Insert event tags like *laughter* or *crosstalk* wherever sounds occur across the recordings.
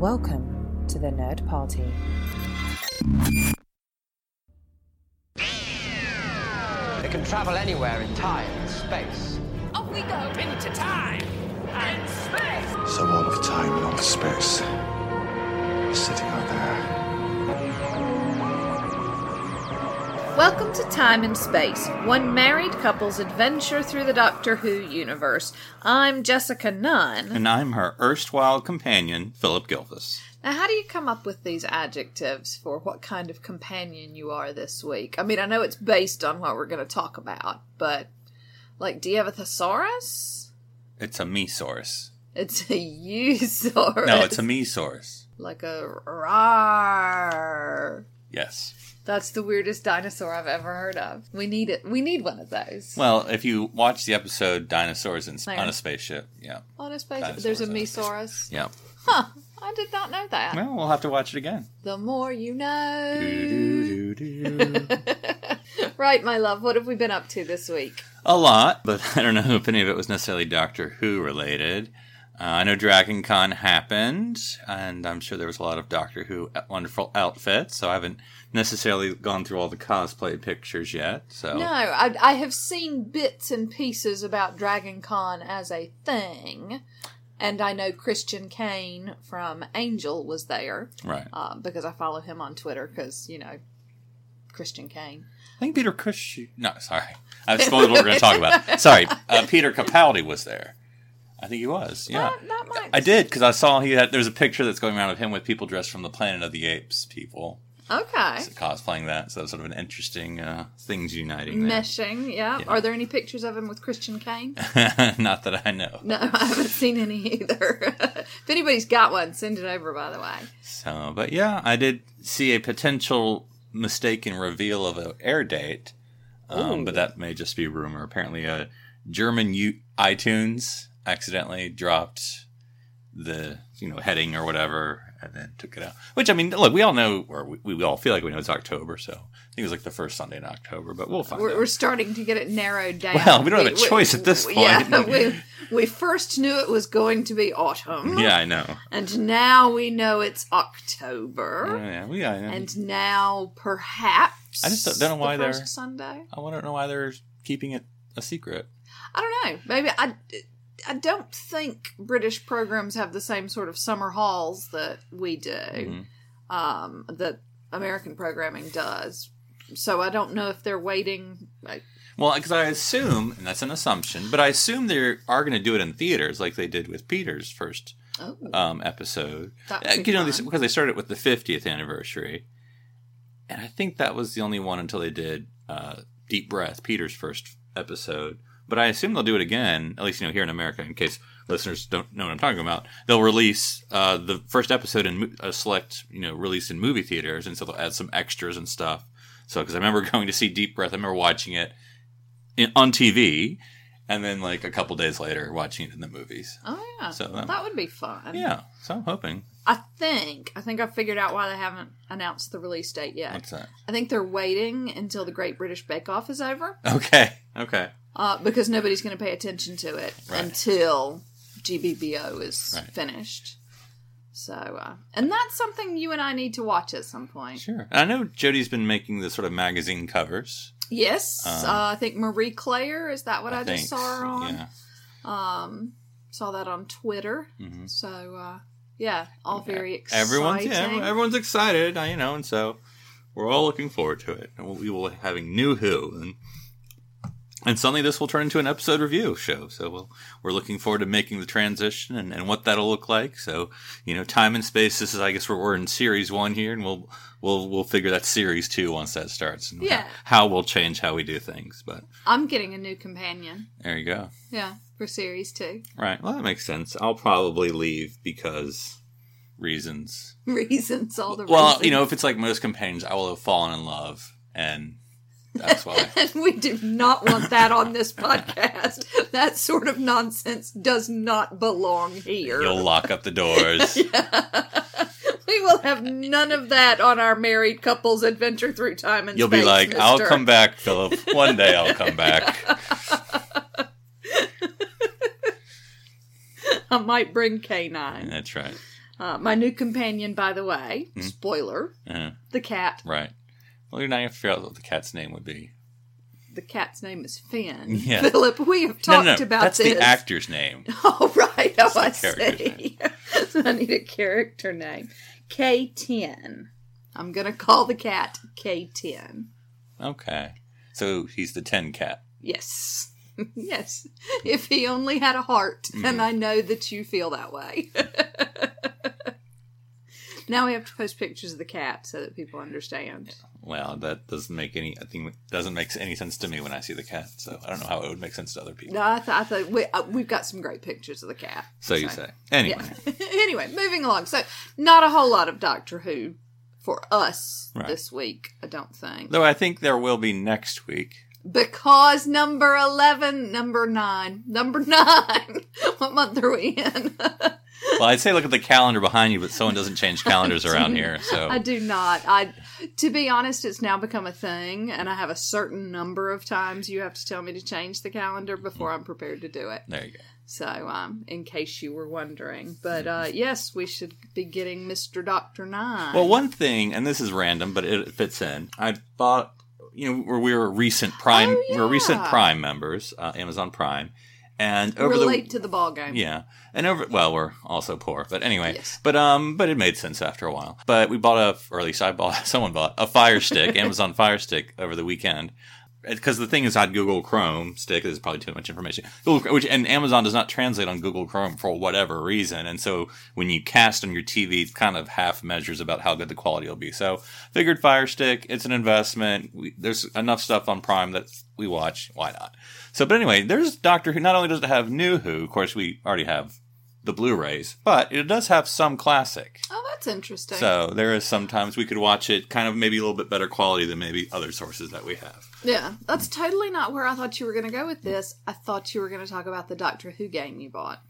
Welcome to the Nerd Party. They can travel anywhere in time and space. Off we go into time and space. So all of time and all of space is sitting out there. Welcome to Time and Space, one married couple's adventure through the Doctor Who universe. I'm Jessica Nunn. And I'm her erstwhile companion, Phillip Gilvis. Now, how do you come up with these adjectives for what kind of companion you are this week? I mean, I know it's based on what we're going to talk about, but like, do you have a thesaurus? It's a mesaurus. It's a eusaurus. No, it's a mesaurus. like a rar. Yes. That's the weirdest dinosaur I've ever heard of. We need it. We need one of those. Well, if you watch the episode Dinosaurs in, on a Spaceship, yeah. On a spaceship, Dinosaurs there's a mesaurus. Yeah. Huh. I did not know that. Well, we'll have to watch it again. The more you know. Doo-doo-doo-doo. *laughs* Right, my love. What have we been up to this week? a lot, but *laughs* I don't know if any of it was necessarily Doctor Who related. Uh, I know Dragon Con happened, and I'm sure there was a lot of Doctor Who wonderful outfits, so I haven't necessarily gone through all the cosplay pictures yet. So No, I, I have seen bits and pieces about Dragon Con as a thing, and I know Christian Kane from Angel was there right. uh, because I follow him on Twitter because you know Christian Kane. I think Peter Cush. No, sorry. I've spoiled what we're going to talk about. *laughs* Sorry. Uh, Peter Capaldi was there. I think he was. Yeah. That, that might. I did because I saw he had. There's a picture that's going around of him with people dressed from the Planet of the Apes people Okay. cosplaying that. So that's sort of an interesting uh, things uniting. There. Meshing, yeah. Yeah. Are there any pictures of him with Christian Kane? *laughs* Not that I know. No, *laughs* I haven't seen any either. *laughs* if anybody's got one, send it over. By the way. So, but yeah, I did see a potential mistaken reveal of an air date, um, but that may just be rumor. Apparently, a German U- iTunes accidentally dropped the you know heading or whatever, and then took it out. Which I mean, look, we all know, or we, we all feel like we know it's October, so I think it was like the first Sunday in October, but we'll find We're, out. we're starting to get it narrowed down. Well, we don't have a choice at this point Yeah, we, we first knew it was going to be autumn. yeah, I know. And now we know it's October. Oh, yeah, we. I, know. And now perhaps. I just don't- don't know why the they're- Sunday. I want to know why they're keeping it a secret. I don't know. Maybe I. I don't think British programs have the same sort of summer halls that we do. Mm-hmm. Um, that American programming does. So I don't know if they're waiting. Like, Well, because I assume, and that's an assumption, but I assume they are going to do it in theaters like they did with Peter's first oh, um, episode. Uh, you know, they, because they started with the 50th anniversary, and I think that was the only one until they did uh, Deep Breath, Peter's first episode. But I assume they'll do it again, at least you know here in America, in case listeners don't know what I'm talking about. They'll release uh, the first episode in a select, you know, release in movie theaters, and so they'll add some extras and stuff. So, because I remember *laughs* going to see Deep Breath, I remember watching it in, on TV, and then like a couple days later watching it in the movies. oh yeah. So, um, that would be fun. Yeah, so I'm hoping. I think I think I figured out why they haven't announced the release date yet. What's that? I think they're waiting until the Great British Bake Off is over Okay, okay. Uh, because nobody's going to pay attention to it Right. until GBBO is Right. finished. So, uh, and that's something you and I need to watch at some point. Sure. I know Jodie's been making the sort of magazine covers. Yes, Um, uh, I think Marie Claire is that what I, think. just saw her on. Yeah. Um, saw that on Twitter. Mhm. So, uh, yeah, all very exciting. Everyone's yeah, everyone's excited, you know, and so we're all looking forward to it. And we will be having new Who, and and suddenly this will turn into an episode review show. So we'll, we're looking forward to making the transition and, and what that'll look like. So you know, time and space. This is, I guess, we're, we're in series one here, and we'll we'll we'll figure that series two once that starts. And Yeah. how, how we'll change how we do things. But I'm getting a new companion. there you go. Yeah, for series two. Right. Well, that makes sense. I'll probably leave because reasons. *laughs* Reasons, all the Well, reasons. you know, if it's like most companions, I will have fallen in love, and that's why. *laughs* And we do not want that on this *laughs* podcast. That sort of nonsense does not belong here. You'll lock up the doors. *laughs* we will have none of that on our married couples adventure through time and space. You'll be space, like, "I'll come back, Phillip. One day I'll come back." I might bring K9. That's right. Uh, my new companion, by the way, Mm-hmm. spoiler, Uh, the cat. right. Well, you're not going to figure out what the cat's name would be. The cat's name is Finn. *laughs* Yeah. Phillip, we have talked no, no. about That's this. the actor's name. *laughs* Oh, right. Oh, I see. *laughs* I need a character name. K10. I'm going to call the cat K10. Okay. So he's the 10 cat. Yes. yes. If he only had a heart, Mm-hmm. and I know that you feel that way. now we have to post pictures of the cat so that people understand. Well, that doesn't make any. I think it doesn't make any sense to me when I see the cat. So I don't know how it would make sense to other people. No, I, th- I we, uh, we've got some great pictures of the cat. So you say. Anyway, Yeah. *laughs* anyway, moving along. So, not a whole lot of Doctor Who for us Right. this week, I don't think. though I think there will be next week. Because number 11, number 9, number *laughs* 9. what month are we in? *laughs* Well, I'd say look at the calendar behind you, but someone doesn't change *laughs* calendars around here. So I do not. I to be honest, it's now become a thing and I have a certain number of times you have to tell me to change the calendar before I'm prepared to do it. there you go. So, um, in case you were wondering. But uh yes, we should be getting Mr. Doctor 9. Well, one thing, and this is random, but it fits in. I thought, you know, where we were recent Prime, Oh, we were recent. Prime members, uh, Amazon Prime, and over we're the late to the ball game. Yeah, and over well, we're also poor, but anyway. Yes. But um, but it made sense after a while. But we bought a, or at least I bought, *laughs* someone bought a Fire Stick, *laughs* Amazon Fire Stick over the weekend. Because the thing is, I'd Google Chrome stick. This is probably too much information. Google, which and Amazon does not translate on Google Chrome for whatever reason, and so when you cast on your TV, it kind of half measures about how good the quality will be. So figured Fire Stick, it's an investment. We, there's enough stuff on Prime that we watch. Why not? So, but anyway, there's Doctor Who. Not only does it have new Who, of course, we already have the Blu-rays, but it does have some classic. Oh, that's interesting. So there is sometimes we could watch it kind of maybe a little bit better quality than maybe other sources that we have. yeah, that's totally not where I thought you were going to go with this. I thought you were going to talk about the Doctor Who game you bought.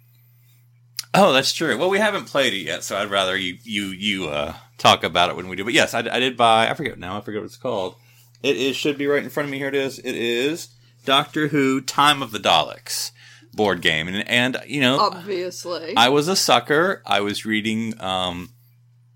Oh, that's true. Well, we haven't played it yet, so I'd rather you you you uh, talk about it when we do. But yes, I, I did buy. I forget now. I forget what it's called. It is should be right in front of me. Here it is. It is Doctor Who: Time of the Daleks board game, and and you know Obviously. I was a sucker. I was reading um,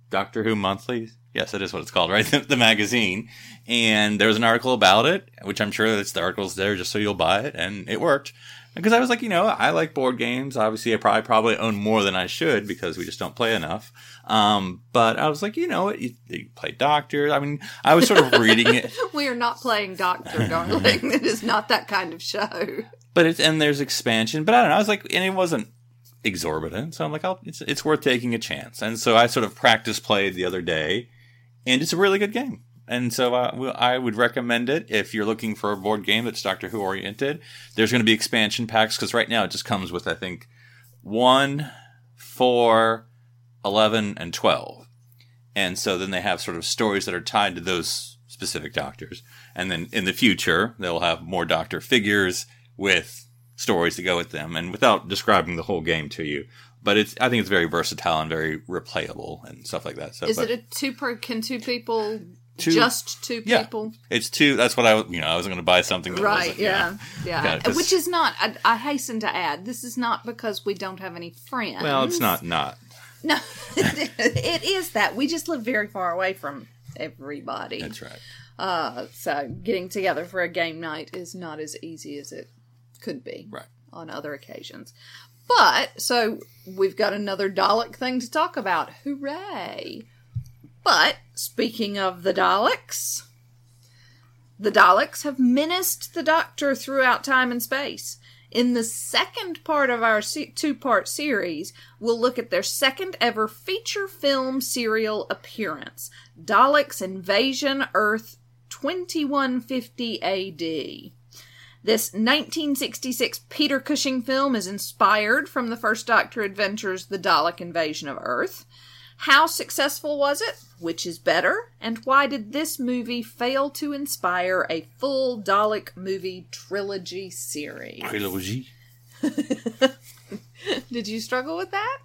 Doctor Who Monthly. Yes, that is what it's called, *laughs* right? The, the magazine. And there was an article about it, which I'm sure that's the article's there just so you'll buy it, and it worked. Because I was like, you know, I like board games. Obviously, I probably probably own more than I should because we just don't play enough. Um, but I was like, you know, you, you play Doctor. I mean, I was sort of reading it. *laughs* we are not playing Doctor, darling. *laughs* it is not that kind of show. but it's and there's expansion. But I don't know. I was like, and it wasn't exorbitant, so I'm like, I'll, it's it's worth taking a chance. And so I sort of practice played the other day, and it's a really good game. And so uh, I would recommend it if you're looking for a board game that's Doctor Who oriented. There's going to be expansion packs because right now it just comes with I think one, four, 11, and twelve. And so then they have sort of stories that are tied to those specific doctors. And then in the future, they'll have more doctor figures with stories to go with them and without describing the whole game to you. But it's I think it's very versatile and very replayable and stuff like that. So Is but it a two per? Can two people? Two- just two people. yeah. it's two that's what I was- you know, I wasn't gonna buy something that Right. Yeah. Yeah. Yeah, 'cause- Which is not. I, I hasten to add. This is not because we don't have any friends. Well, it's not not. No, *laughs* it is that we just live very far away from everybody. That's right. Uh, so getting together for a game night is not as easy as it could be Right. on other occasions. But so we've got another Dalek thing to talk about. Hooray! But speaking of the Daleks, the Daleks have menaced the Doctor throughout time and space. In the second part of our two part series, we'll look at their second ever feature film serial appearance Daleks Invasion Earth 2150 AD. This 1966 Peter Cushing film is inspired from the First Doctor Adventures The Dalek Invasion of Earth. How successful was it? Which is better? And why did this movie fail to inspire a full Dalek movie trilogy series? Trilogy. *laughs* Did you struggle with that?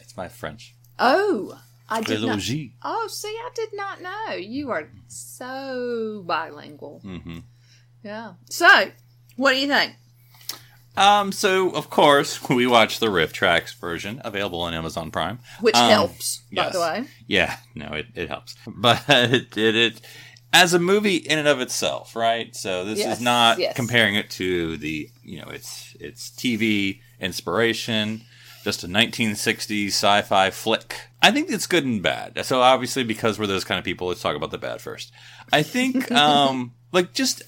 It's my French. Oh, I did not. Trilogy. Oh, see, I did not know. You are so bilingual. Mm-hmm. Yeah. So, what do you think? Um, so of course *laughs* we watched the RiffTrax version available on Amazon Prime, Which Um, helps, by the way. Yeah, no, it, it helps, *laughs* but it did it as a movie in and of itself, right? So this Yes, is not yes. comparing it to the you know it's it's TV inspiration, just a 1960s sci-fi flick. I think it's good and bad. So obviously, because we're those kind of people, let's talk about the bad first. I think, *laughs* um, like just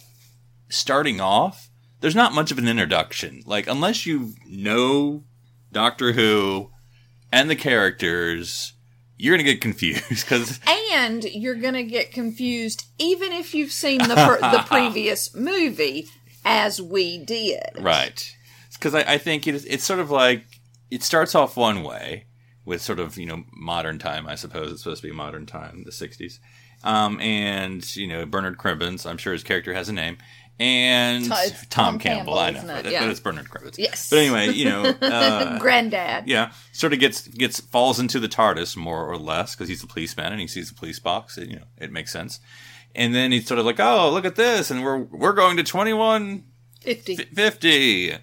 starting off, there's not much of an introduction. Like unless you know Doctor Who and the characters, you're gonna get confused because *laughs* And you're going to get confused even if you've seen the, fir- the *laughs* previous movie, as we did. right because I, I think it is, it's sort of like it starts off one way with sort of you know modern time i suppose it's supposed to be modern time the 60s um, and you know bernard cribbins i'm sure his character has a name and It's tom, Tom campbell, Campbell, i know it? but, Yeah. but it's bernard cribbins Yes. but anyway you know *laughs* uh, Granddad. yeah sort of gets gets falls into the tardis more or less because he's a policeman and he sees the police box it, you know it makes sense and then he's sort of like oh look at this and we're we're going to 21 50. 50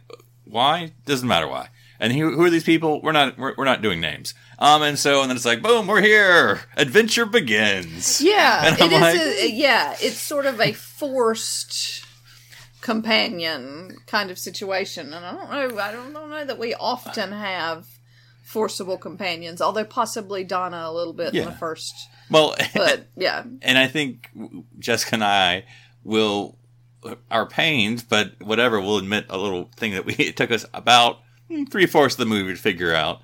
why doesn't matter why and who, who are these people we're not we're, we're not doing names um and so and then it's like boom we're here adventure begins Yeah, *laughs* And it is. like- a, yeah, it's sort of a forced companion kind of situation, and I don't know. I don't, don't know that we often have forcible companions, although possibly Donna a little bit in the first. well But *laughs* yeah, and i think jessica and i will are pained but whatever we'll admit a little thing that we *laughs* it took us about three fourths of the movie to figure out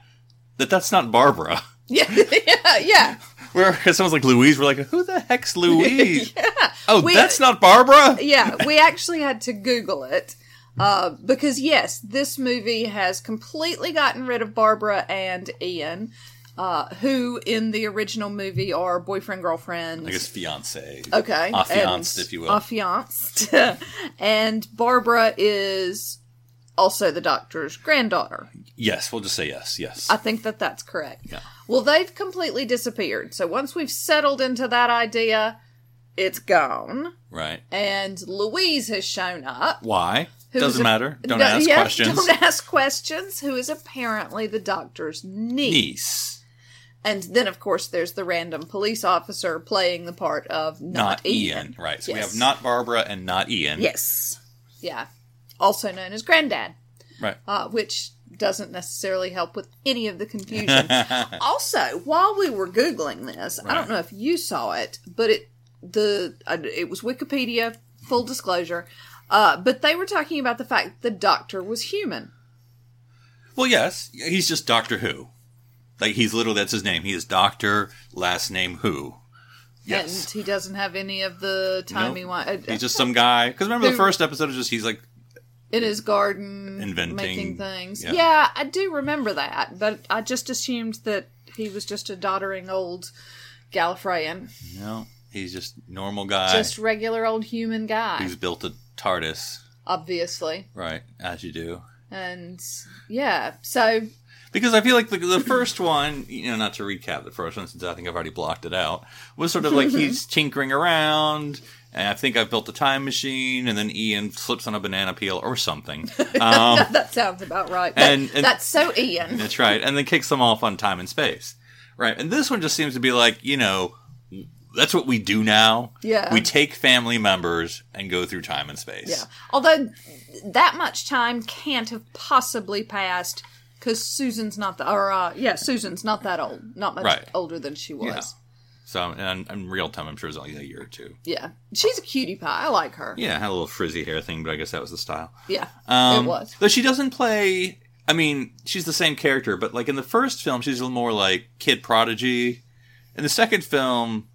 that that's not barbara *laughs* yeah, yeah, yeah. Because *laughs* someone's like Louise, we're like, who the heck's *laughs* Louise? yeah. Oh, We- that's not Barbara. yeah, we actually had to Google it uh, because yes, this movie has completely gotten rid of Barbara and Ian, uh, who in the original movie are boyfriend girlfriend. I guess fiance. Okay, Affianced, if you will. Affianced, *laughs* and Barbara is also the doctor's granddaughter. Yes, we'll just say yes. Yes. I think that that's correct. Yeah. Well, they've completely disappeared. So once we've settled into that idea, it's gone. right. And Louise has shown up. Why? Doesn't a- matter. Don't ask yeah, questions. Don't ask questions. Who is apparently the doctor's niece. Niece, And then, of course, there's the random police officer playing the part of not, not Ian. Right. So we have not Barbara and not Ian. Yes. Yeah. Also known as Granddad, Right. uh, which doesn't necessarily help with any of the confusion. *laughs* also, while we were googling this, I don't know if you saw it, but it the uh, it was Wikipedia. Full disclosure, uh, but they were talking about the fact the Doctor was human. Well, yes. He's just Doctor Who. Like he's literally that's his name. He is Doctor last name Who. Yes. And he doesn't have any of the timey Nope. wi- uh, He's just some guy. Because remember *laughs* the Who- first episode is just he's like in his garden Inventing- making things. yeah. Yeah. I do remember that, but I just assumed that he was just a doddering old Gallifreyan, No, he's just normal guy just regular old human guy, He's built a TARDIS. obviously. Right, as you do. And yeah, so Because I feel like the, the first one, you know, not to recap the first one since I think I've already blocked it out, was sort of like *laughs* he's tinkering around. And I think I've built a time machine, and then Ian slips on a banana peel or something. *laughs* Um, *laughs* that sounds about right. And- and- that's so Ian. that's right, and then kicks them off on time and space. Right, and this one just seems to be like, you know, that's what we do now. Yeah. we take family members and go through time and space. Yeah. Although that much time can't have possibly passed because Susan's not the, or uh, yeah, Susan's not that old, not much Right. older than she was. Yeah. So, and in real time, I'm sure it's only a year or two. Yeah. She's a cutie pie. I like her. Yeah, had a little frizzy hair thing, but I guess that was the style. Yeah. Um, it was. Though she doesn't play. I mean, she's the same character, but like in the first film, she's a little more like kid prodigy. In the second film,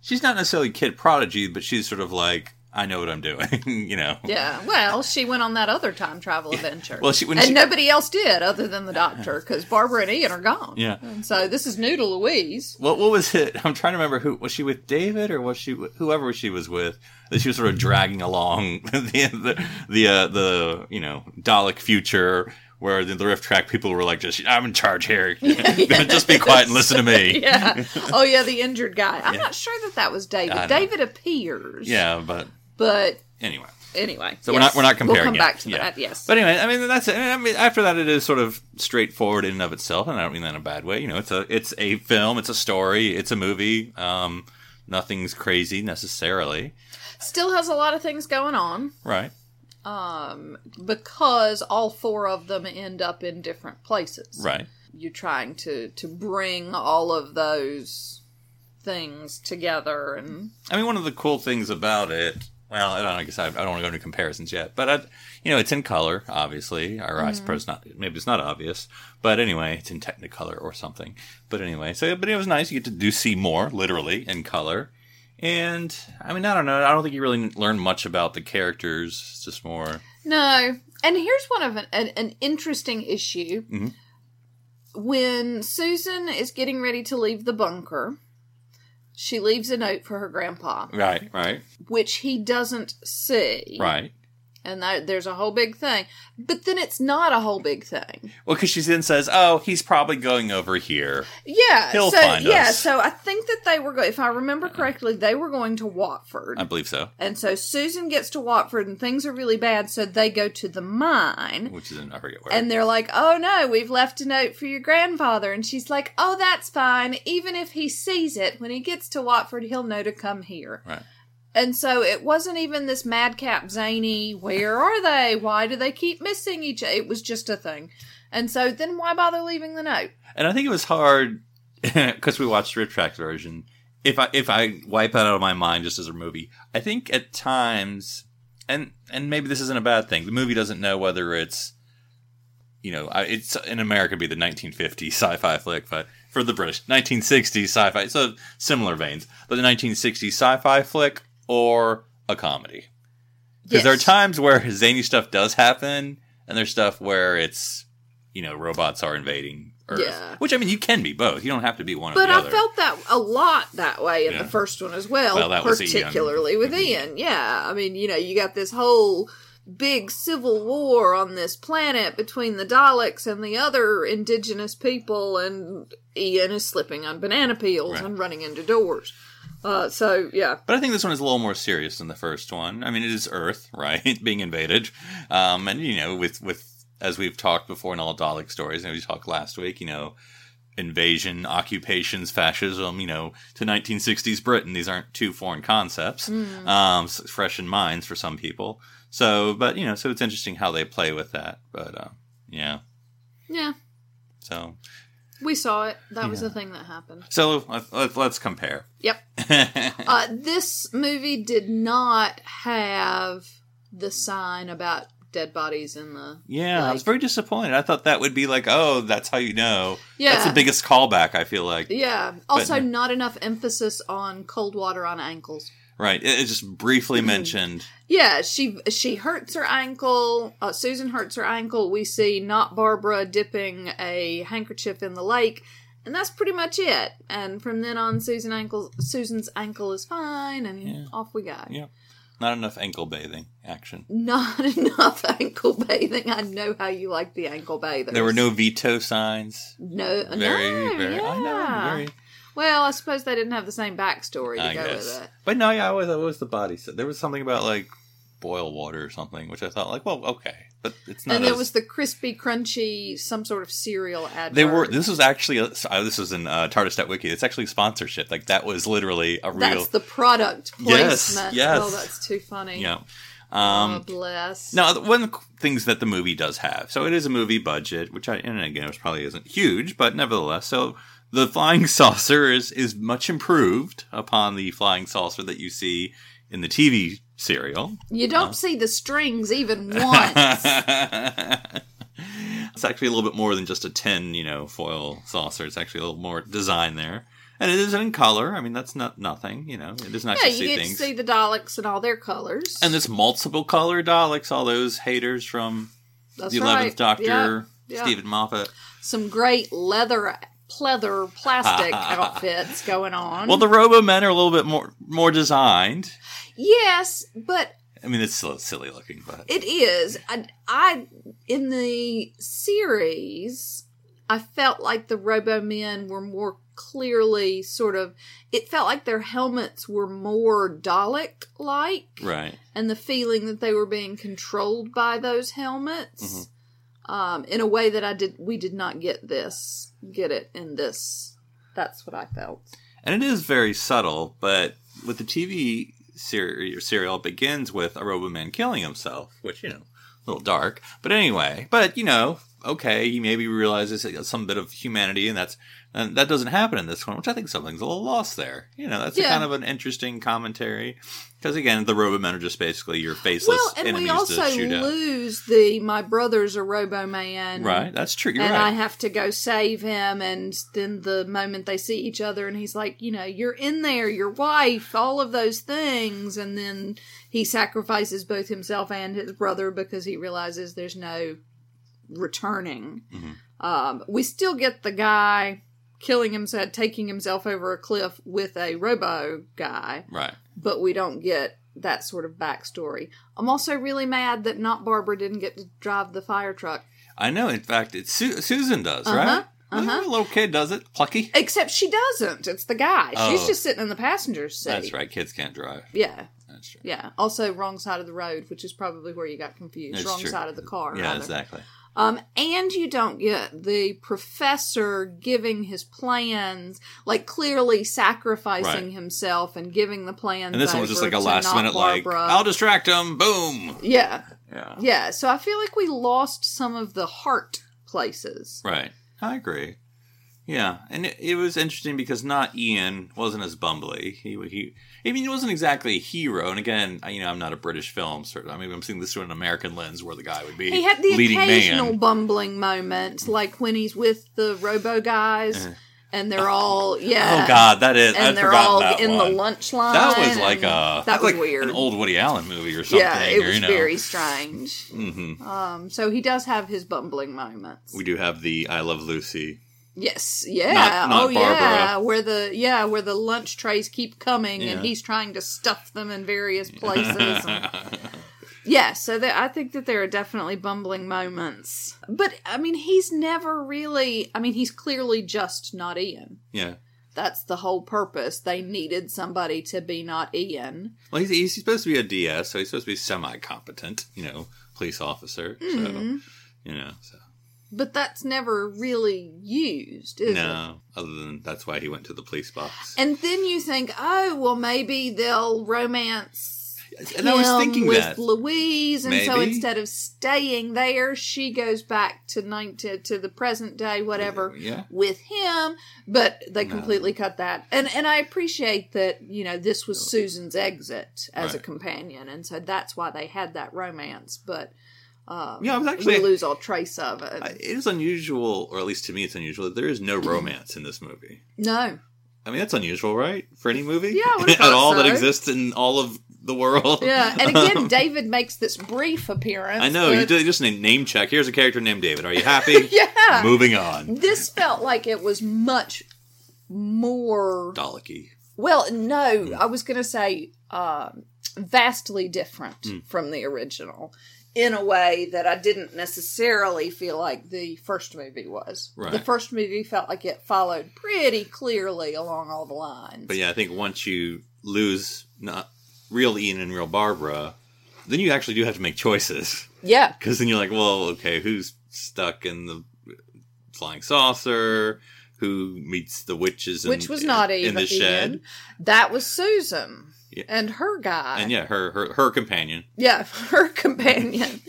she's not necessarily kid prodigy, but she's sort of like, I know what I'm doing, *laughs* you know. Yeah. Well, she went on that other time travel adventure. Well, she- and she- nobody else did other than the doctor because Barbara and Ian are gone. Yeah. And so this is new to Louise. What what was it? I'm trying to remember who was she with David or was she whoever she was with that she was sort of dragging along *laughs* the the the, uh, the you know Dalek future where the, the riff track people were like just I'm in charge here *laughs* just be quiet and listen to me Yeah. oh yeah, the injured guy. I'm not sure that that was David. David appears. yeah but But anyway anyway. So we're not we're not comparing. We'll come yet. back to Yeah. that. Yes. But anyway, I mean that's it. I mean after that, it is sort of straightforward in and of itself, and I don't mean that in a bad way. You know, it's a it's a film, it's a story, it's a movie. Um, nothing's crazy necessarily, Still has a lot of things going on. right? Um, because all four of them end up in different places. Right. You're trying to to bring all of those things together and I mean, one of the cool things about it. Well, I don't. I guess I, I don't want to go into comparisons yet, but I, you know, it's in color, obviously. Or I suppose not. Maybe it's not obvious, but anyway, it's in Technicolor or something. But anyway, so but it was nice. You get to do see more, literally in color. And I mean, I don't know. I don't think you really learn much about the characters. It's just more. No. And here's one of an, an, an interesting issue. Mhm. When Susan is getting ready to leave the bunker, she leaves a note for her grandpa, Right. Right. which he doesn't see. Right. And that, there's a whole big thing. But then it's not a whole big thing. Well, because she then says, "Oh, he's probably going over here." Yeah. He'll so, find yeah, us. so I think that they were, go- if I remember correctly, they were going to Watford. I believe so. and so Susan gets to Watford and things are really bad, so they go to the mine. Which is in I forget where. And they're like, oh no, we've left a note for your grandfather. And she's like, oh, that's fine. Even if he sees it, when he gets to Watford, he'll know to come here. right. And so it wasn't even this madcap zany, where are they? Why do they keep missing each other? It was just a thing. And so then why bother leaving the note? And I think it was hard *laughs* because we watched the Rip version. If I if I wipe that out of my mind just as a movie, I think at times, and and maybe this isn't a bad thing. The movie doesn't know whether it's, you know, it's in America be the 1950s sci-fi flick, but for the British 1960s sci-fi, so similar veins, but the 1960s sci-fi flick or a comedy. Because there are times where zany stuff does happen, and there's stuff where it's, you know, robots are invading Earth. Yeah. Which I mean, you can be both. You don't have to be one or But I felt that a lot that way in Yeah. the first one as well, Well, that was Ian. particularly with Ian. Yeah, I mean, you know, you got this whole big civil war on this planet between the Daleks and the other indigenous people, and Ian is slipping on banana peels Right. and running into doors. Uh, so yeah, But I think this one is a little more serious than the first one. I mean, it is Earth, *laughs* right, being invaded, um, and you know, with with as we've talked before in all Dalek stories, and we talked last week, you know, invasion, occupations, fascism, you know, to 1960s Britain. These aren't two foreign concepts, um, fresh in minds for some people. So, but you know, so it's interesting how they play with that. But uh, yeah, yeah, so we saw it. That was the thing that happened. so let's, let's, compare. Yep. *laughs* Uh, this movie did not have the sign about dead bodies in the Yeah, I was very disappointed. I thought that would be like, oh, that's how you know. Yeah. That's the biggest callback, I feel like. Yeah. Also, But- not enough emphasis on cold water on ankles. Right. It, it just briefly mentioned. Yeah, she she hurts her ankle. Uh, Susan hurts her ankle. We see not Barbara dipping a handkerchief in the lake, and that's pretty much it. And from then on, Susan ankle Susan's ankle is fine, and Yeah. off we go. Yeah. Not enough ankle bathing action. Not *laughs* enough ankle bathing. I know how you like the ankle bathers. There were no veto signs. no, Very, no, very. yeah. I know. Very. Well, I suppose they didn't have the same backstory to I go guess. with it. But no, yeah, I was, I was the body. So there was something about like boil water or something, which I thought like, well, okay, but it's not. And there as- was the crispy, crunchy, some sort of cereal ad. They were. This was actually. A, uh, this was in uh, TARDIS Wiki. It's actually sponsorship. Like that was literally a real. That's the product placement. yes. Oh, that's too funny. Yeah. oh, Um, bless. Now, one of the things that the movie does have, so it is a movie budget, which I, and again, it probably isn't huge, but nevertheless, so the flying saucer is is much improved upon the flying saucer that you see in the TV serial. You don't uh, see the strings even *laughs* once. it's actually a little bit more than just a tin, you know, foil saucer. It's actually a little more design there, and it is in color. I mean, that's not nothing, you know. It is nice yeah, to you see get things. to see the Daleks in all their colors. and this multiple color Daleks, all those haters from That's the Eleventh right. Doctor, Yep, yep. Steven Moffat. Some great leather, pleather, plastic *laughs* outfits going on. Well, the Robo Men are a little bit more more designed. yes, but I mean, it's still silly looking, but It is. I, I in the series, I felt like the Robo Men were more clearly sort of. It felt like their helmets were more Dalek like, Right. and the feeling that they were being controlled by those helmets. Mm-hmm. Um, in a way that I did, we did not get this, get it in this. That's what I felt. And it is very subtle, but with the TV ser- serial, begins with a Roboman killing himself, which, you know, a little dark. But anyway, but, you know, okay, he maybe realizes some bit of humanity, and that's and that doesn't happen in this one, which I think something's a little lost there. You know, that's a Yeah. kind of an interesting commentary. Because, again, the Robo Men are just basically your faceless Well, and enemies we also to shoot at. lose the my brother's a Robo Man, Right, that's true. You're and right. I have to go save him. And then the moment they see each other, and he's like, you know, you're in there, your wife, all of those things. And then he sacrifices both himself and his brother because he realizes there's no returning. Mm-hmm. Um, we still get the guy killing himself, taking himself over a cliff with a robo guy right. but we don't get that sort of backstory. I'm also really mad that not Barbara didn't get to drive the fire truck. I know. In fact, it's Su- Susan does, Uh-huh, right? uh-huh. A little kid does it. Plucky. Except she doesn't. It's the guy. She's Oh. just sitting in the passenger seat. That's right. Kids can't drive. Yeah. That's true. Yeah. Also, wrong side of the road, which is probably where you got confused. That's wrong true. side of the car. Yeah, rather. exactly. Um, and you don't get the professor giving his plans, like clearly sacrificing Right. himself and giving the plans. And this one was just like a last not minute, like, I'll distract him. Boom. yeah. Yeah. Yeah. So I feel like we lost some of the heart places. Right. I agree. Yeah, and it, it was interesting because not Ian wasn't as bumbly. He he. I mean, he wasn't exactly a hero. And again, I, you know, I'm not a British film, sort of. I mean, I'm seeing this through an American lens, where the guy would be He had the leading occasional man. bumbling moment, like when he's with the Robo guys, and they're all yeah. Oh God, that is. and I'd they're all in one. the lunch line. That was like a that was like weird. an old Woody Allen movie or something. yeah, it or, was you know. very strange. Mhm. Um, so he does have his bumbling moments. We do have the "I Love Lucy." Yes, yeah, Not- not oh yeah, where the yeah where the lunch trays keep coming Yeah. and he's trying to stuff them in various places. and- *laughs* yeah, so there, I think that there are definitely bumbling moments, but I mean he's never really. I mean he's clearly just not Ian. yeah. That's the whole purpose. They needed somebody to be not Ian. Well, he's, he's supposed to be a DS, so he's supposed to be semi-competent, you know, police officer. Mm-hmm. So, you know, so But that's never really used, is it? no. Other than that's why he went to the police box. And then you think, oh, well, maybe they'll romance And I was thinking with that. Louise, and so instead of staying there, she goes back to nine to, to the present day, whatever, uh, Yeah. with him. But they No. completely cut that, and and I appreciate that you know this was uh, Susan's exit as a companion, and so that's why they had that romance. But um, Yeah, I was actually- we lose all trace of it. It is unusual, or at least to me, it's unusual that there is no romance in this movie. no, I mean, that's unusual, right? For any movie? Yeah, *laughs* At all that exists in all of the world. yeah, and again, *laughs* David makes this brief appearance. I know, you just name, name check. Here's a character named David. Are you happy? *laughs* Yeah. Moving on. This felt like it was much more Daleki. Well, no, I was going to say um, vastly different Hmm. from the original in a way that I didn't necessarily feel like the first movie was. Right. The first movie felt like it followed pretty clearly along all the lines. But yeah, I think once you lose not real Ian and real Barbara, then you actually do have to make choices. yeah. Because then you're like, well, okay, who's stuck in the flying saucer? Who meets the witches? In, Which was not in even the shed? That was Susan Yeah. and her guy. And yeah, her her her companion. Yeah, *laughs* her companion,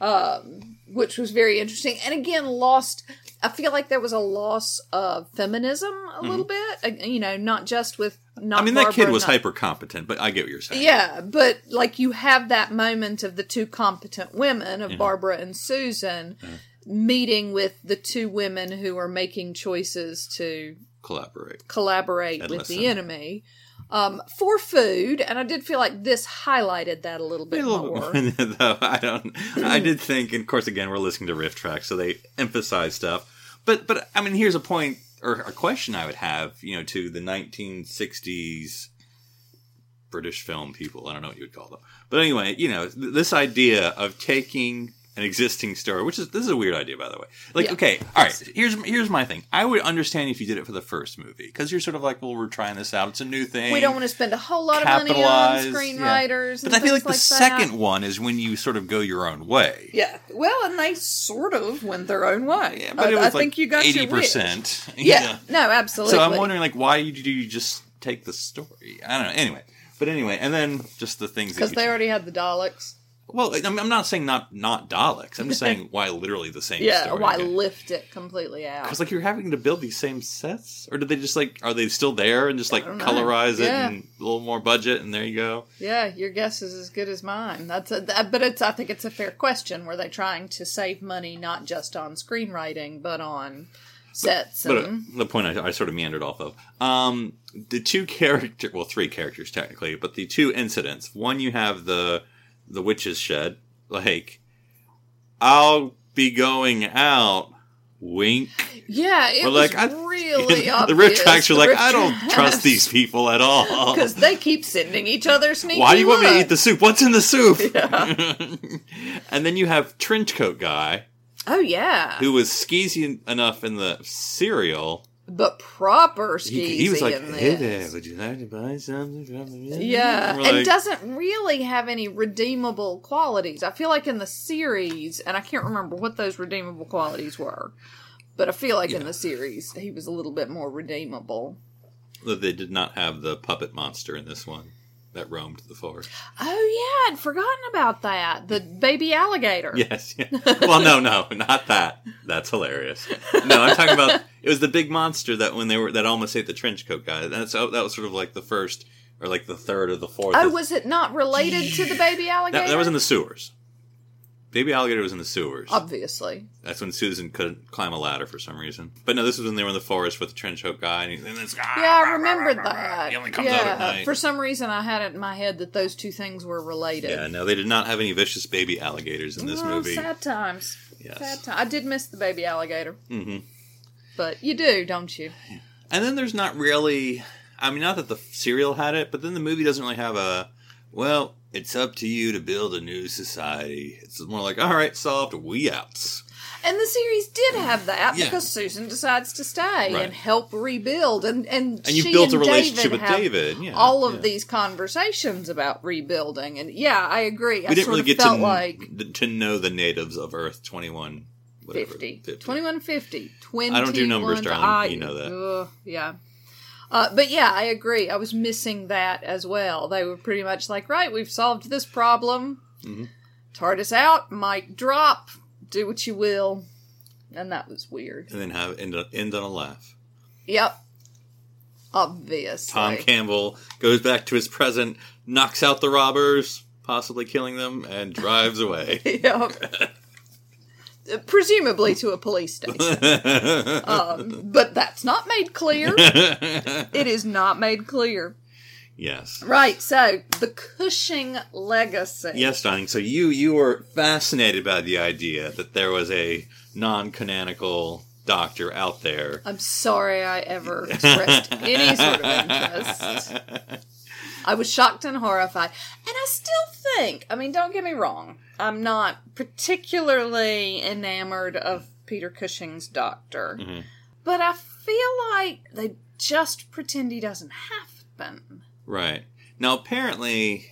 um, which was very interesting. And again, lost. I feel like there was a loss of feminism a little bit. You know, not just with not. Mm-hmm. I mean, that kid was not- hyper competent, but I get what you're saying. Yeah, but like you have that moment of the two competent women of Barbara and Susan meeting with the two women who are making choices to Collaborate. collaborate And with listen. the enemy um, for food, and I did feel like this highlighted that a little bit A little more. bit more. *laughs* Though I don't. I *clears throat* did think, and of course, again, we're listening to RiffTrax, so they emphasize stuff. But but I mean, here's a point or a question I would have, you know, to the 1960s British film people. I don't know what you would call them, but anyway, you know, th- this idea of taking an existing story, which is this is a weird idea, by the way. Like, Yeah. okay, all right. Here's here's my thing. I would understand if you did it for the first movie because you're sort of like, well, we're trying this out. It's a new thing. We don't want to spend a whole lot of money on capitalize, yeah. screenwriters. But I feel like the that. second one is when you sort of go your own way. Yeah, well, and they sort of went their own way. Yeah, but it I, was I think you got eighty percent. Yeah, no, absolutely. So I'm wondering, like, why do you just take the story? I don't know. Anyway, but anyway, and then just the things because they already had the Daleks. Well, I'm I'm not saying not not Daleks. I'm just saying *laughs* why literally the same. Yeah, story why lift it completely out? Because like you're having to build these same sets, or did they just like are they still there and just like know. colorize it Yeah. and a little more budget and there you go. Yeah, your guess is as good as mine. That's a, that, but it's I think it's a fair question. Were they trying to save money not just on screenwriting but on sets But uh, the point I, I sort of meandered off of, um, the two character, well, three characters technically, but the two incidents. One, you have the the witch's shed, like I'll be going out. Wink. yeah, it But was like I, *laughs* really the obvious. rich tracks are like, I don't tracks. trust these people at all. *laughs* because they keep sending each other sneaky. Why do you want me to eat the soup? What's in the soup? *laughs* and then you have trenchcoat guy Oh yeah, who was skeezy enough in the serial. But proper skeezy He, he was like, in "Hey this. there, would you like to buy something from me?" Yeah, We're and like, doesn't really have any redeemable qualities. I feel like in the series, and I can't remember what those redeemable qualities were, but I feel like in the series he was a little bit more redeemable. that they did not have the puppet monster in this one that roamed the forest. Oh yeah, I'd forgotten about that. The baby alligator. *laughs* Yes. Yeah. Well, no, no, not that. That's hilarious. No, I'm talking about *laughs* it was the big monster that when they were that almost ate the trench coat guy. That's oh, that was sort of like the first or like the third or the fourth. Oh, was it not related to the baby alligator? that, that was in the sewers. Baby alligator was in the sewers. Obviously. That's when Susan couldn't climb a ladder for some reason. But no, this was when they were in the forest with the trench coat guy, and, he, and it's Yeah, I remembered that. He only comes yeah, out at night. for some reason I had it in my head that those two things were related. Yeah, no, they did not have any vicious baby alligators in this Oh, movie. Sad times. Yes. Sad time. I did miss the baby alligator. hmm But you do, don't you? And then there's not really. I mean, not that the serial had it, but then the movie doesn't really have a. Well, it's up to you to build a new society. It's more like, all right, solved, we outs. And the series did have that Yeah. because Susan decides to stay Right. and help rebuild, and and, And you she built and a relationship David with David. Yeah, all of yeah. these conversations about rebuilding, and yeah, I agree. I We didn't sort really get to like to know the natives of Earth 21. Whatever, 50. 50. 2150. 20 I don't do numbers, darling. You know that. Ugh, yeah. Uh, but yeah, I agree. I was missing that as well. They were pretty much like, right, we've solved this problem. Mm-hmm. TARDIS out, mic drop, do what you will. And that was weird. And then have end, end on a laugh. Yep. Obviously. Tom Campbell goes back to his present, knocks out the robbers, possibly killing them, and drives away. *laughs* yep. Presumably to a police station. *laughs* Um, but that's not made clear. *laughs* It is not made clear. yes. Right, so the Cushing legacy. Yes, darling. So you you were fascinated by the idea that there was a non-canonical doctor out there. I'm sorry I ever expressed any sort of interest. *laughs* I was shocked and horrified. And I still think, I mean, don't get me wrong, I'm not particularly enamored of Peter Cushing's doctor. Mm-hmm. But I feel like they just pretend he doesn't have been. Right. Now, apparently,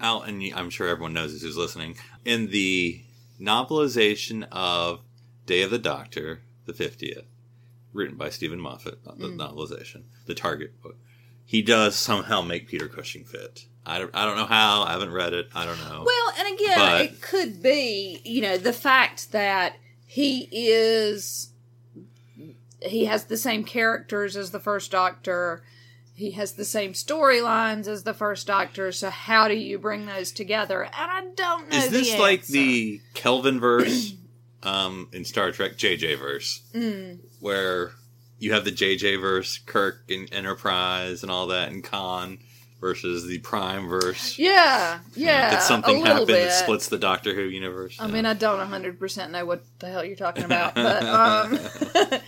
out, and I'm sure everyone knows this who's listening, in the novelization of Day of the Doctor, the 50th, written by Steven Moffat, the novelization, the Target book, he does somehow make Peter Cushing fit. I don't, I don't know how. I haven't read it. I don't know. Well, and again, But- it could be, you know, the fact that he is he has the same characters as the first doctor. He has the same storylines as the first doctor, so how do you bring those together? And I don't know. Is this the like the Kelvin verse um, in Star Trek, JJ verse, Mm. where you have the JJ verse, Kirk and Enterprise and all that, and Khan versus the Prime verse? Yeah, yeah. Did something happen bit. that splits the Doctor Who universe? I mean, I don't 100% know what the hell you're talking *laughs* about, but um,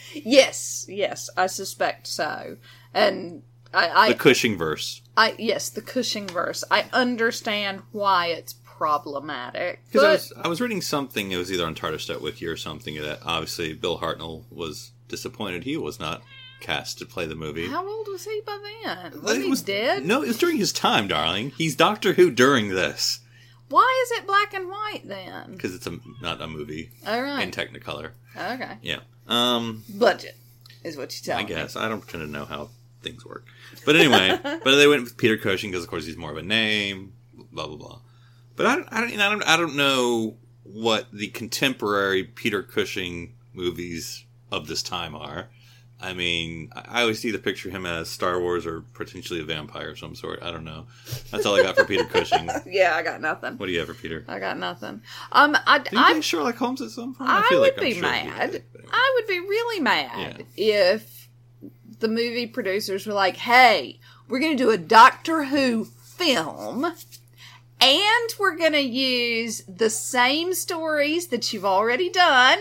*laughs* yes, yes, I suspect so. And I, I the Cushing verse. I yes, the Cushing verse. I understand why it's problematic. Because I was, I was reading something, it was either on TARDIS Wiki or something, that obviously Bill Hartnell was disappointed he was not cast to play the movie. how old was he by then? Was he dead? No, it was during his time, darling. He's Doctor Who during this. Why is it black and white then? Because it's a, not a movie All right. in Technicolor. okay. Yeah. Um, Budget is what you tell I me. guess. I don't pretend to know how things work. But anyway, *laughs* but they went with Peter Cushing because, of course, he's more of a name, blah, blah, blah. But I, don't- I, don't, I, don't, I don't know what the contemporary Peter Cushing movies of this time are. I mean, I I always see the picture of him as Star Wars or potentially a vampire of some sort. I don't know. That's all I got for Peter Cushing. *laughs* Yeah, I got nothing. What do you have for Peter? I got nothing. Um, I, Did you I, play Sherlock Holmes at some point? I feel would like be sure mad. did, anyway. I would be really mad if the movie producers were like, "Hey, we're going to do a Doctor Who film." And we're going to use the same stories that you've already done.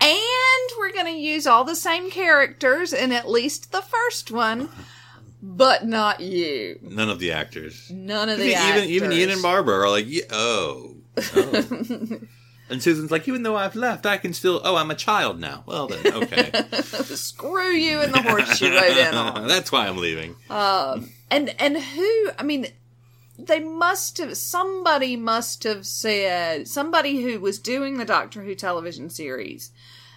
And we're going to use all the same characters in at least the first one, but not you. None of the actors. None of the even actors. even Ian and Barbara are like, oh, oh. *laughs* and Susan's like, even though I've left, I can still. Oh, I'm a child now. Well then, okay. *laughs* Screw you and the horse you rode in on. *laughs* That's why I'm leaving. Um, and and who i mean they must have somebody must have said somebody who was doing the doctor who television series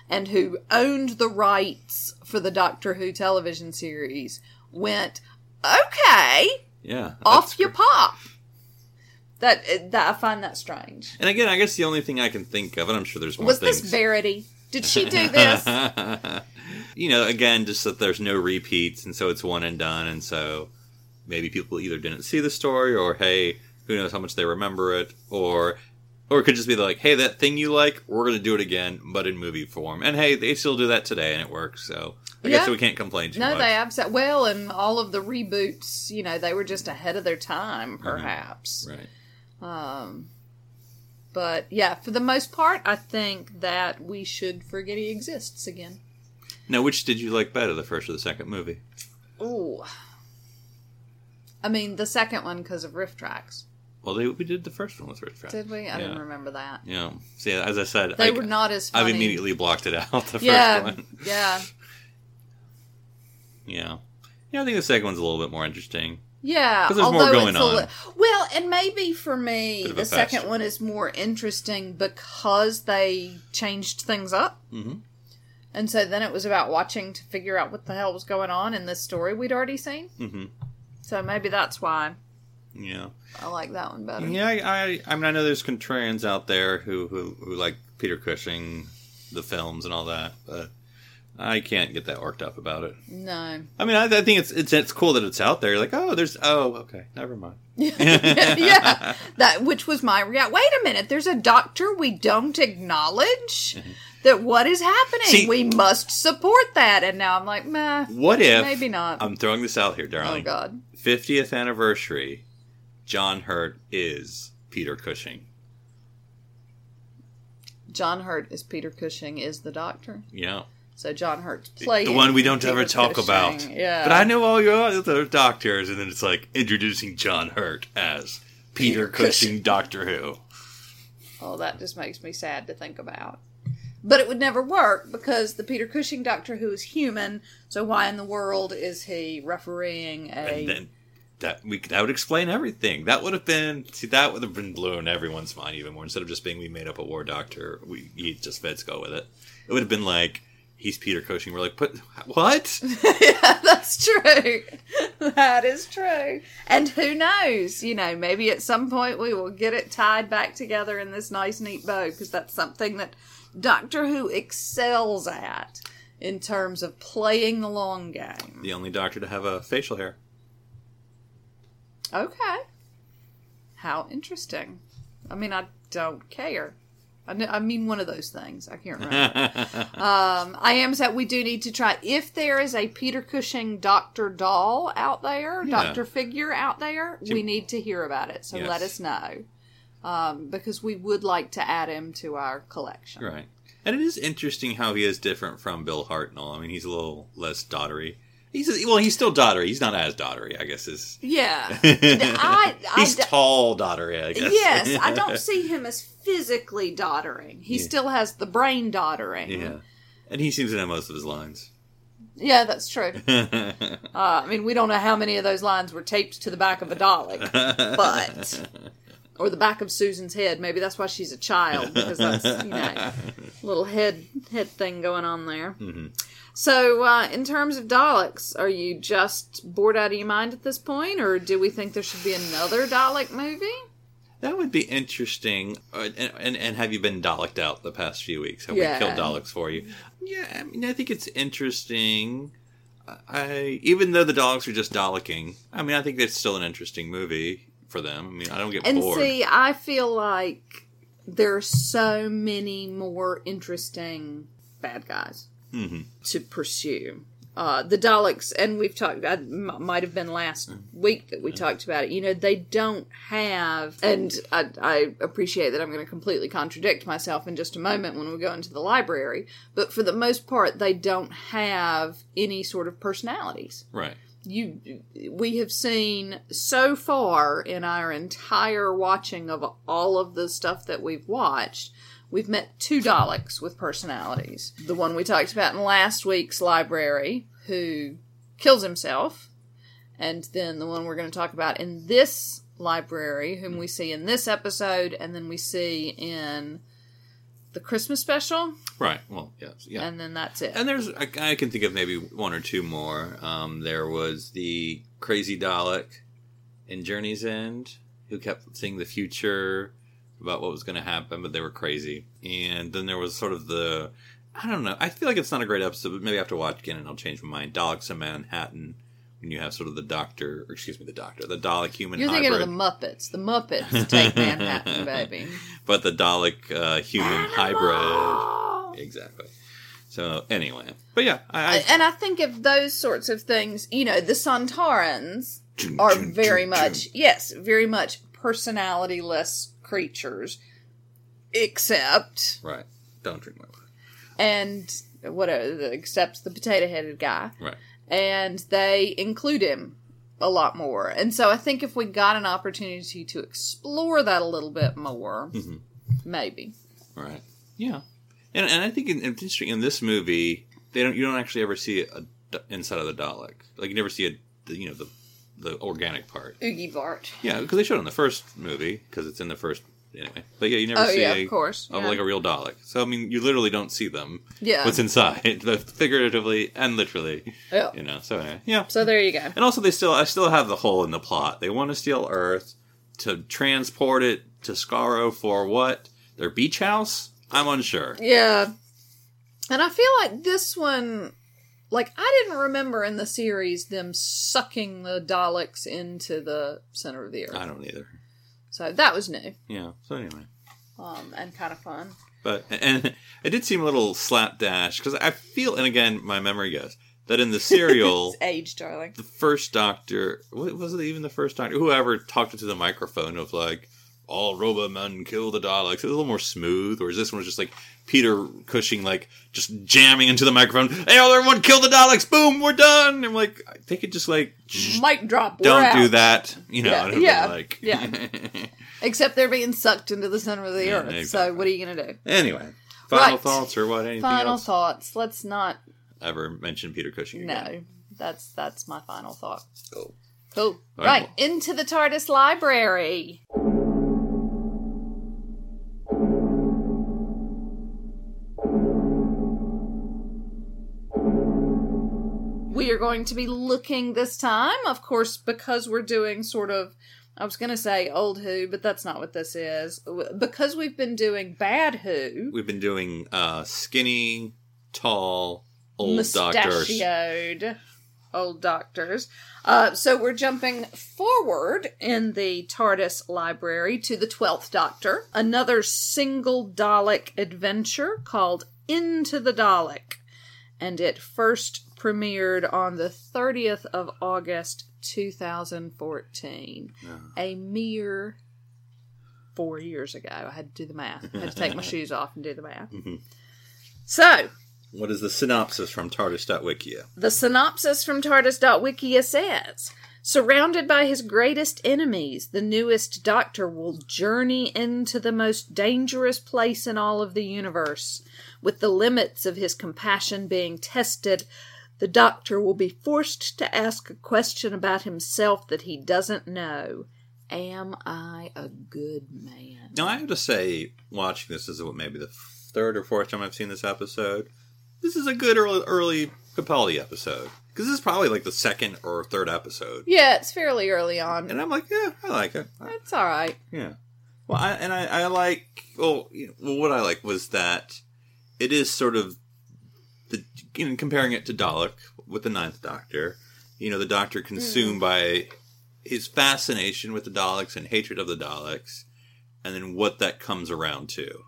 and who owned the rights for the doctor who television series went okay Yeah, off you pop. That that i find that strange. And again, I guess the only thing I can think of, and I'm sure there's more was things. this verity? Did she do *laughs* this? You know, again, just that there's no repeats, and so it's one and done, and so maybe people either didn't see the story, or hey, who knows how much they remember it, or or it could just be like, hey, that thing you like, we're going to do it again, but in movie form, and hey, they still do that today, and it works. So I guess we can't complain too no much. they absolutely well and all of the reboots you know they were just ahead of their time perhaps right. Um, but yeah, for the most part, I think that we should forget he exists again. Now, which did you like better, the first or the second movie? Ooh. I mean, the second one because of RiffTrax. Well, they, we did the first one with Rich Pratt. Did we? I Yeah. didn't remember that. Yeah. See, as I said, They I, were not as funny. I've immediately blocked it out. *laughs* The Yeah, first one. yeah, *laughs* Yeah. Yeah, I think the second one's a little bit more interesting. yeah. 'Cause there's more going on. li- well, and maybe for me, the second one is more interesting because they changed things up. Mhm. And so then it was about watching to figure out what the hell was going on in this story we'd already seen. hmm So maybe that's why Yeah. I like that one better. Yeah, I, I, I mean, I know there's contrarians out there who, who, who like Peter Cushing, the films and all that, but I can't get that worked up about it. No. I mean, I, I think it's, it's it's cool that it's out there. Like, oh, there's, oh, okay, never mind. *laughs* yeah. That which was my react. Wait a minute. There's a doctor we don't acknowledge. Mm-hmm. That what is happening? See- we must support that. And now I'm like, meh. What if? Maybe not. I'm throwing this out here, darling. oh. God. 50th anniversary. John Hurt is Peter Cushing. John Hurt is Peter Cushing is the doctor. Yeah. So John Hurt's playing the one we don't Peter ever talk Cushing. about. Yeah. But I know all your other doctors, and then it's like introducing John Hurt as Peter, Peter Cushing, Cushing. Doctor Who. Oh, that just makes me sad to think about. But it would never work because the Peter Cushing Doctor Who is human. So why in the world is he refereeing a? That we that would explain everything. That would have been see that would have been blowing everyone's mind even more. Instead of just being we made up a war doctor, we he just feds go with it. It would have been like he's Peter Cushing. We're like, but what? *laughs* yeah, that's true. that is true. And who knows? You know, maybe at some point we will get it tied back together in this nice, neat bow because that's something that Doctor Who excels at in terms of playing the long game. the only doctor to have a facial hair. Okay. How interesting. I mean, I don't care. I, kn- I mean, one of those things. I can't remember. *laughs* um, I am sad we do need to try. If there is a Peter Cushing Doctor doll out there, Yeah. Doctor figure out there, we need to hear about it. So Yes. let us know. Um, because we would like to add him to our collection. Right. And it is interesting how he is different from Bill Hartnell. I mean, he's a little less daughtery. He's well, he's still doddery. He's not as doddery, I guess. Is Yeah. *laughs* I, I he's tall doddery, I guess. yes, I *laughs* don't see him as physically doddering. He Yeah. still has the brain doddering. yeah, and he seems to know most of his lines. Yeah, that's true. *laughs* Uh, I mean, we don't know how many of those lines were taped to the back of a Dalek, but or the back of Susan's head. Maybe that's why she's a child because that's you know little head head thing going on there. So, uh, in terms of Daleks, are you just bored out of your mind at this point, or do we think there should be another Dalek movie? That would be interesting. Uh, and, and and have you been Daleked out the past few weeks? Have Yeah. we killed Daleks for you? Yeah, I mean, I think it's interesting. I even though the Daleks are just Daleking, I mean, I think it's still an interesting movie for them. I mean, I don't get And bored. see, I feel like there are so many more interesting bad guys Mhm. to pursue. Uh, the Daleks, and we've talked. I m- might have been last week that we talked about it. You know, they don't have, and I, I appreciate that I'm going to completely contradict myself in just a moment when we go into the library. But for the most part, they don't have any sort of personalities right. you we have seen so far in our entire watching of all of the stuff that we've watched we've met two daleks with personalities the one we talked about in last week's library who kills himself and then the one we're going to talk about in this library whom we see in this episode and then we see in the christmas special Right. Well, yes. Yeah. and then that's it And there's, I, I can think of maybe one or two more. Um, there was the crazy Dalek in Journey's End who kept seeing the future about what was going to happen, but they were crazy. And then there was sort of the, I don't know. I feel like it's not a great episode, but maybe I have to watch again and I'll change my mind. Daleks in Manhattan. When you have sort of the doctor, or excuse me, the doctor, the Dalek human you're hybrid, thinking of the muppets the muppets take manhattan *laughs* baby but the Dalek uh, human hybrid, exactly. So anyway, but yeah, I, I and I think of those sorts of things, you know, the Sontarans are very much, yes, very much personalityless creatures, except, right. Don't drink my water. and what, except the potato headed guy. Right. And they include him a lot more. And so I think if we got an opportunity to explore that a little bit more, mm-hmm. maybe. Right. Yeah. And and I think in, it's interesting in this movie they don't you don't actually ever see a d- inside of the Dalek. Like you never see a the, you know the the organic part. Oogie Bart. Yeah, because they showed it in the first movie because it's in the first anyway. But yeah, you never Oh, see yeah, a, of course, of yeah. like a real Dalek. So I mean, you literally don't see them. Yeah. What's inside, *laughs* both figuratively and literally. Yeah. You know. So anyway, yeah. So there you go. And also, they still I still have the hole in the plot. They want to steal Earth to transport it to Skaro for what? Their beach house? I'm unsure. Yeah. And I feel like this one, like, I didn't remember in the series them sucking the Daleks into the center of the earth. I don't either. So that was new Yeah. So anyway, um, and kind of fun. but and *laughs* it did seem a little slapdash because I feel, and again, my memory goes that in the serial. *laughs* It's age, darling. the first doctor was it even the first doctor whoever talked into the microphone of like all Robomen kill the Daleks. It was a little more smooth, or is this one just like Peter Cushing, like just jamming into the microphone. Hey, everyone, kill the Daleks! Boom, we're done. I'm like, they could just like sh- Mic drop. don't do out. that, you know? Yeah, yeah, like yeah. *laughs* Except they're being sucked into the center of the Yeah, earth. So what are you going to do? anyway, final Right. thoughts or what? Anything Final else? thoughts. Let's not. Ever mention Peter Cushing? Again. No, that's that's my final thought. Cool. Cool. All right, right well- into the TARDIS library. We are going to be looking this time, of course, because we're doing sort of. I was going to say old Who, but that's not what this is. Because we've been doing bad Who, We've been doing uh, skinny, tall, old doctors. mustachioed old doctors. Uh, so we're jumping forward in the TARDIS library to the 12th Doctor, another single Dalek adventure called Into the Dalek. And it first premiered on the 30th of August 2014. Uh-huh. A mere four years ago. I had to do the math. I had to take my *laughs* shoes off and do the math. Mm-hmm. So, What is the synopsis from TARDIS.wikia? The synopsis from TARDIS.wikia says Surrounded by his greatest enemies, the newest Doctor will journey into the most dangerous place in all of the universe. With the limits of his compassion being tested, the Doctor will be forced to ask a question about himself that he doesn't know. Am I a good man? Now, I have to say, watching this is what maybe the third or fourth time I've seen this episode. This is a good early, early Capaldi episode because this is probably like the second or third episode, Yeah, it's fairly early on. and I'm like, yeah, I like it. It's all right. Yeah. Well, I, and I, I like. Well, you know, well, what I like was that it is sort of the in comparing it to Dalek with the Ninth Doctor. You know, the Doctor consumed by his fascination with the Daleks and hatred of the Daleks, and then what that comes around to.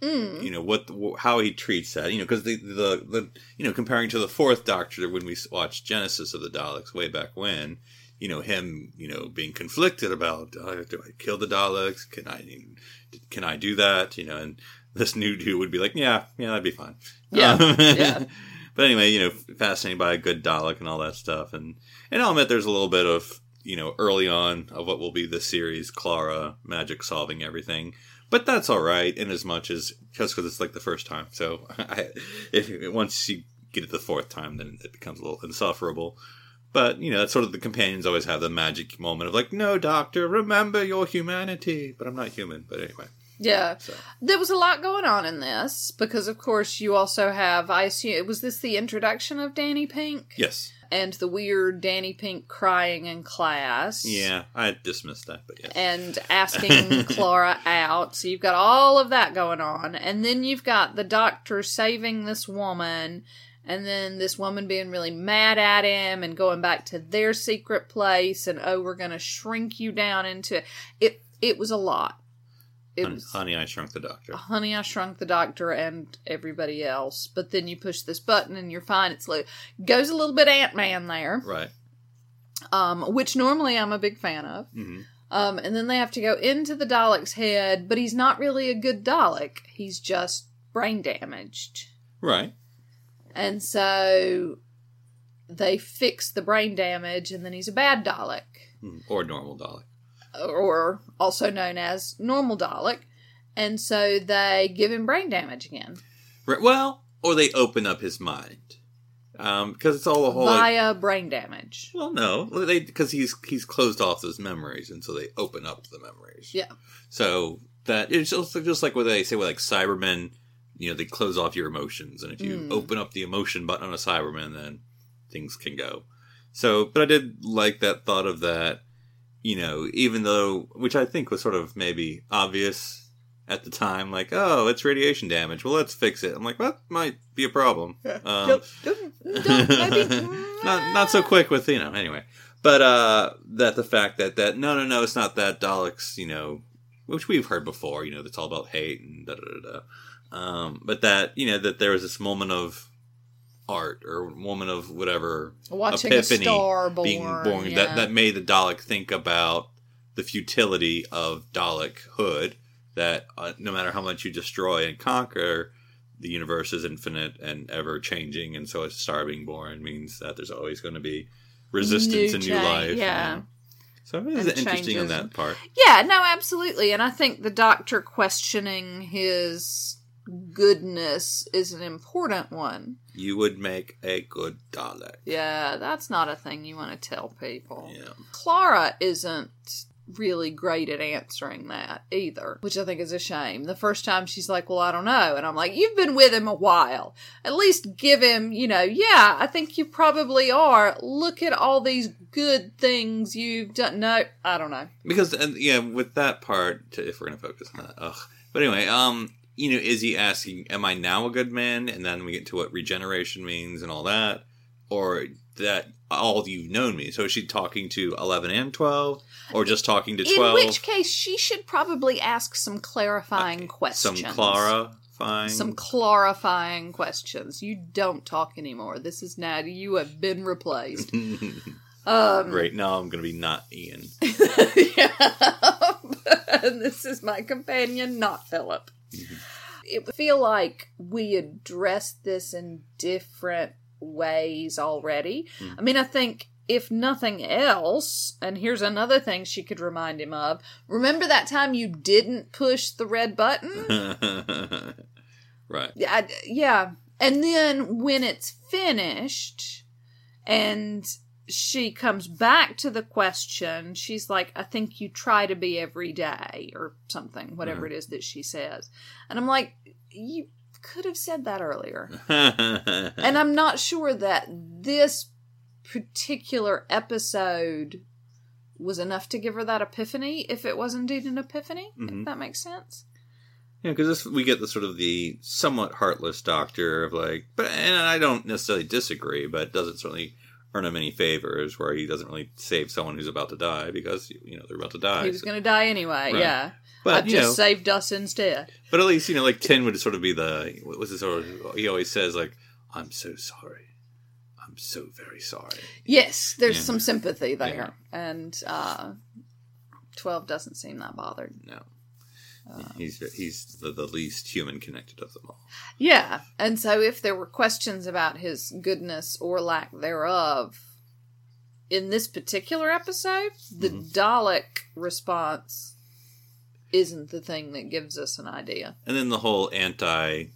Mm. You know what, how he treats that. You know, because the, the the you know comparing to the Fourth Doctor when we watched Genesis of the Daleks way back when, you know him you know being conflicted about uh, do I kill the Daleks? Can I can I do that? You know, and this new dude would be like, yeah, yeah, that'd be fine. Yeah, Um, yeah. *laughs* But anyway, you know, fascinated by a good Dalek and all that stuff, and and I'll admit there's a little bit of you know early on of what will be the series, Clara magic solving everything. But that's all right, in as much as just because it's like the first time. So *laughs* I, if once you get it the fourth time, then it becomes a little insufferable. But you know, that's sort of the companions always have the magic moment of like, no, Doctor, remember your humanity. But I'm not human. But anyway, Yeah. So. There was a lot going on in this because, of course, you also have. I assume was this the introduction of Danny Pink yes, and the weird Danny Pink crying in class. yeah, I dismissed that, but yes, And asking *laughs* Clara out. So you've got all of that going on. And then you've got the doctor saving this woman. And then this woman being really mad at him and going back to their secret place. And oh, we're going to shrink you down into it. It was a lot. It honey, was honey, I shrunk the Doctor. Honey, I Shrunk the Doctor and everybody else. But then you push this button and you're fine. It's like goes a little bit Ant Man there, Right. um, which normally I'm a big fan of. hmm Um, and then they have to go into the Dalek's head, but he's not really a good Dalek. He's just brain damaged, Right. and so they fix the brain damage, and then he's a bad Dalek, Mhm. Or normal Dalek. Or also known as normal Dalek. And so they give him brain damage again Right. Well, or they open up his mind, um, because it's all a whole. via brain damage. well, no, they because he's he's closed off those memories, and so they open up the memories. Yeah. So that it's just, just like what they say with like Cybermen, you know, they close off your emotions, and if you Mm. open up the emotion button on a Cyberman, then things can go. So, but I did like that thought of that, you know, even though, which I think was sort of maybe obvious at the time, like, oh, it's radiation damage. Well, let's fix it. I'm like, well, that might be a problem. Um, *laughs* not not so quick with you know anyway but uh that the fact that that no no no it's not that daleks you know which we've heard before you know that's all about hate and da da da da um but that you know that there was this moment of or woman of whatever Watching epiphany a star born. being born yeah. that that made the dalek think about the futility of dalekhood that uh, no matter how much you destroy and conquer the universe is infinite and ever changing, and so a star being born means that there's always going to be resistance New and new change, life. yeah. know. So it is And interesting on that part. Yeah, no, absolutely. And I think the doctor questioning his goodness is an important one. You would make a good Dalek. Yeah, that's not a thing you want to tell people. Yeah. Clara isn't really great at answering that either, which I think is a shame. The first time she's like, Well, I don't know. And I'm like, You've been with him a while. At least give him, you know, yeah, I think you probably are. Look at all these good things you've done. No, I don't know. Because and yeah, with that part, to, if we're gonna focus on that, ugh. But anyway, um, you know, is he asking, "Am I now a good man?" And then we get to what regeneration means and all that, or that all you've known me. So is she talking to eleven and twelve, or just talking to twelve? In which case, she should probably ask some clarifying questions. Some Clara. Some clarifying questions. You don't talk anymore. This is now you have been replaced. *laughs* um, Great. Now I'm gonna be not Ian. *laughs* yeah. and *laughs* this is my companion, not Phillip. Mm-hmm. it would feel like we addressed this in different ways already. Mm. I mean, I think if nothing else, and here's another thing she could remind him of. Remember that time you didn't push the red button? *laughs* right. Yeah, yeah. And then when it's finished and she comes back to the question, she's like, I think you try to be every day or something, whatever it is that she says. And I'm like, you could have said that earlier. *laughs* And I'm not sure that this particular episode was enough to give her that epiphany if it was indeed an epiphany, if mm-hmm. that makes sense. Yeah, because we get the sort of the somewhat heartless doctor of like, but and I don't necessarily disagree, but doesn't certainly earn him any favors where he doesn't really save someone who's about to die because you know they're about to die. He was so- going to die anyway, Right. yeah. But, I've just know- saved us instead. But at least you know, like Ten would sort of be the what was his sort of he always says like, "I'm so sorry, I'm so very sorry." Yes, there's Yeah. some sympathy there. And uh, 12 doesn't seem that bothered. No, Uh. he's he's the, the least human connected of them all. Yeah. And so if there were questions about his goodness or lack thereof in this particular episode, the Mm-hmm. Dalek response isn't the thing that gives us an idea. And then the whole anti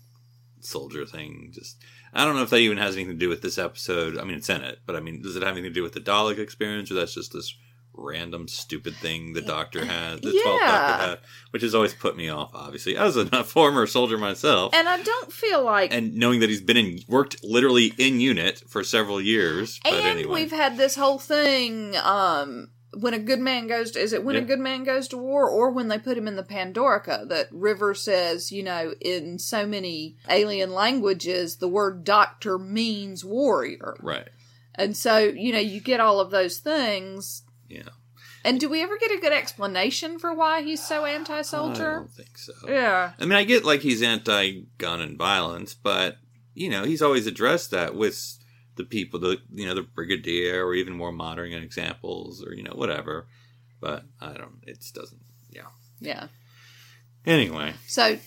soldier thing just I don't know if that even has anything to do with this episode. I mean it's in it, but I mean does it have anything to do with the Dalek experience or that's just this random stupid thing the doctor had the 12th Yeah. doctor had which has always put me off obviously as a *laughs* former soldier myself And I don't feel like. and knowing that he's been in worked literally in UNIT for several years but And anyway we've had this whole thing. Um, when a good man goes to, is it when a good man goes to war, or when they put him in the Pandorica? That River says, you know, in so many alien languages, the word doctor means warrior, right and so you know you get all of those things. Yeah And do we ever get a good explanation for why he's so anti-soldier? I don't think so Yeah, I mean, I get like he's anti-gun and violence, but you know, he's always addressed that with the people, the you know, the brigadier, or even more modern examples, or you know, whatever. But I don't. It doesn't. Yeah. yeah. Anyway, So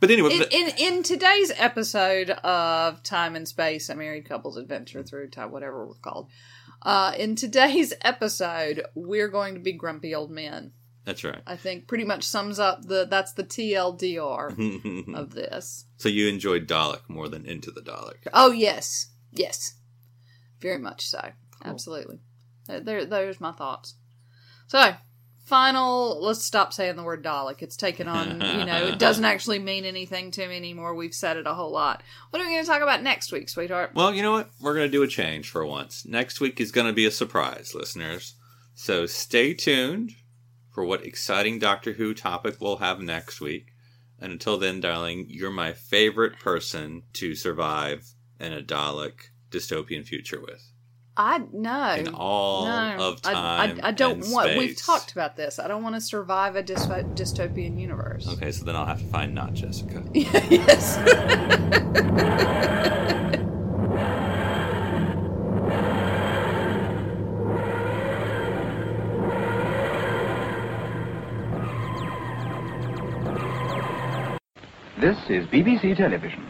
but anyway, in, but- in in today's episode of Time and Space, a married couple's adventure through time, whatever we're called. Uh, in today's *laughs* episode, we're going to be grumpy old men. that's right. I think pretty much sums up the that's the TLDR *laughs* of this. so you enjoyed Dalek more than Into the Dalek. Oh yes, yes, very much so. Absolutely. Uh, There, there's my thoughts. So, final. Let's stop saying the word Dalek. It's taken on. You know, it doesn't *laughs* actually mean anything to me anymore. We've said it a whole lot. What are we going to talk about next week, sweetheart? Well, you know what? We're going to do a change for once. Next week is going to be a surprise, listeners. So stay tuned for what exciting Doctor Who topic we'll have next week. And until then, darling, you're my favorite person to survive in a Dalek dystopian future with. I know. In all of I- time. I, I, don't and want. We've talked about this. I don't want to survive a dys- dystopian universe. Okay, so then I'll have to find not Jessica. *laughs* yes. This is BBC Television.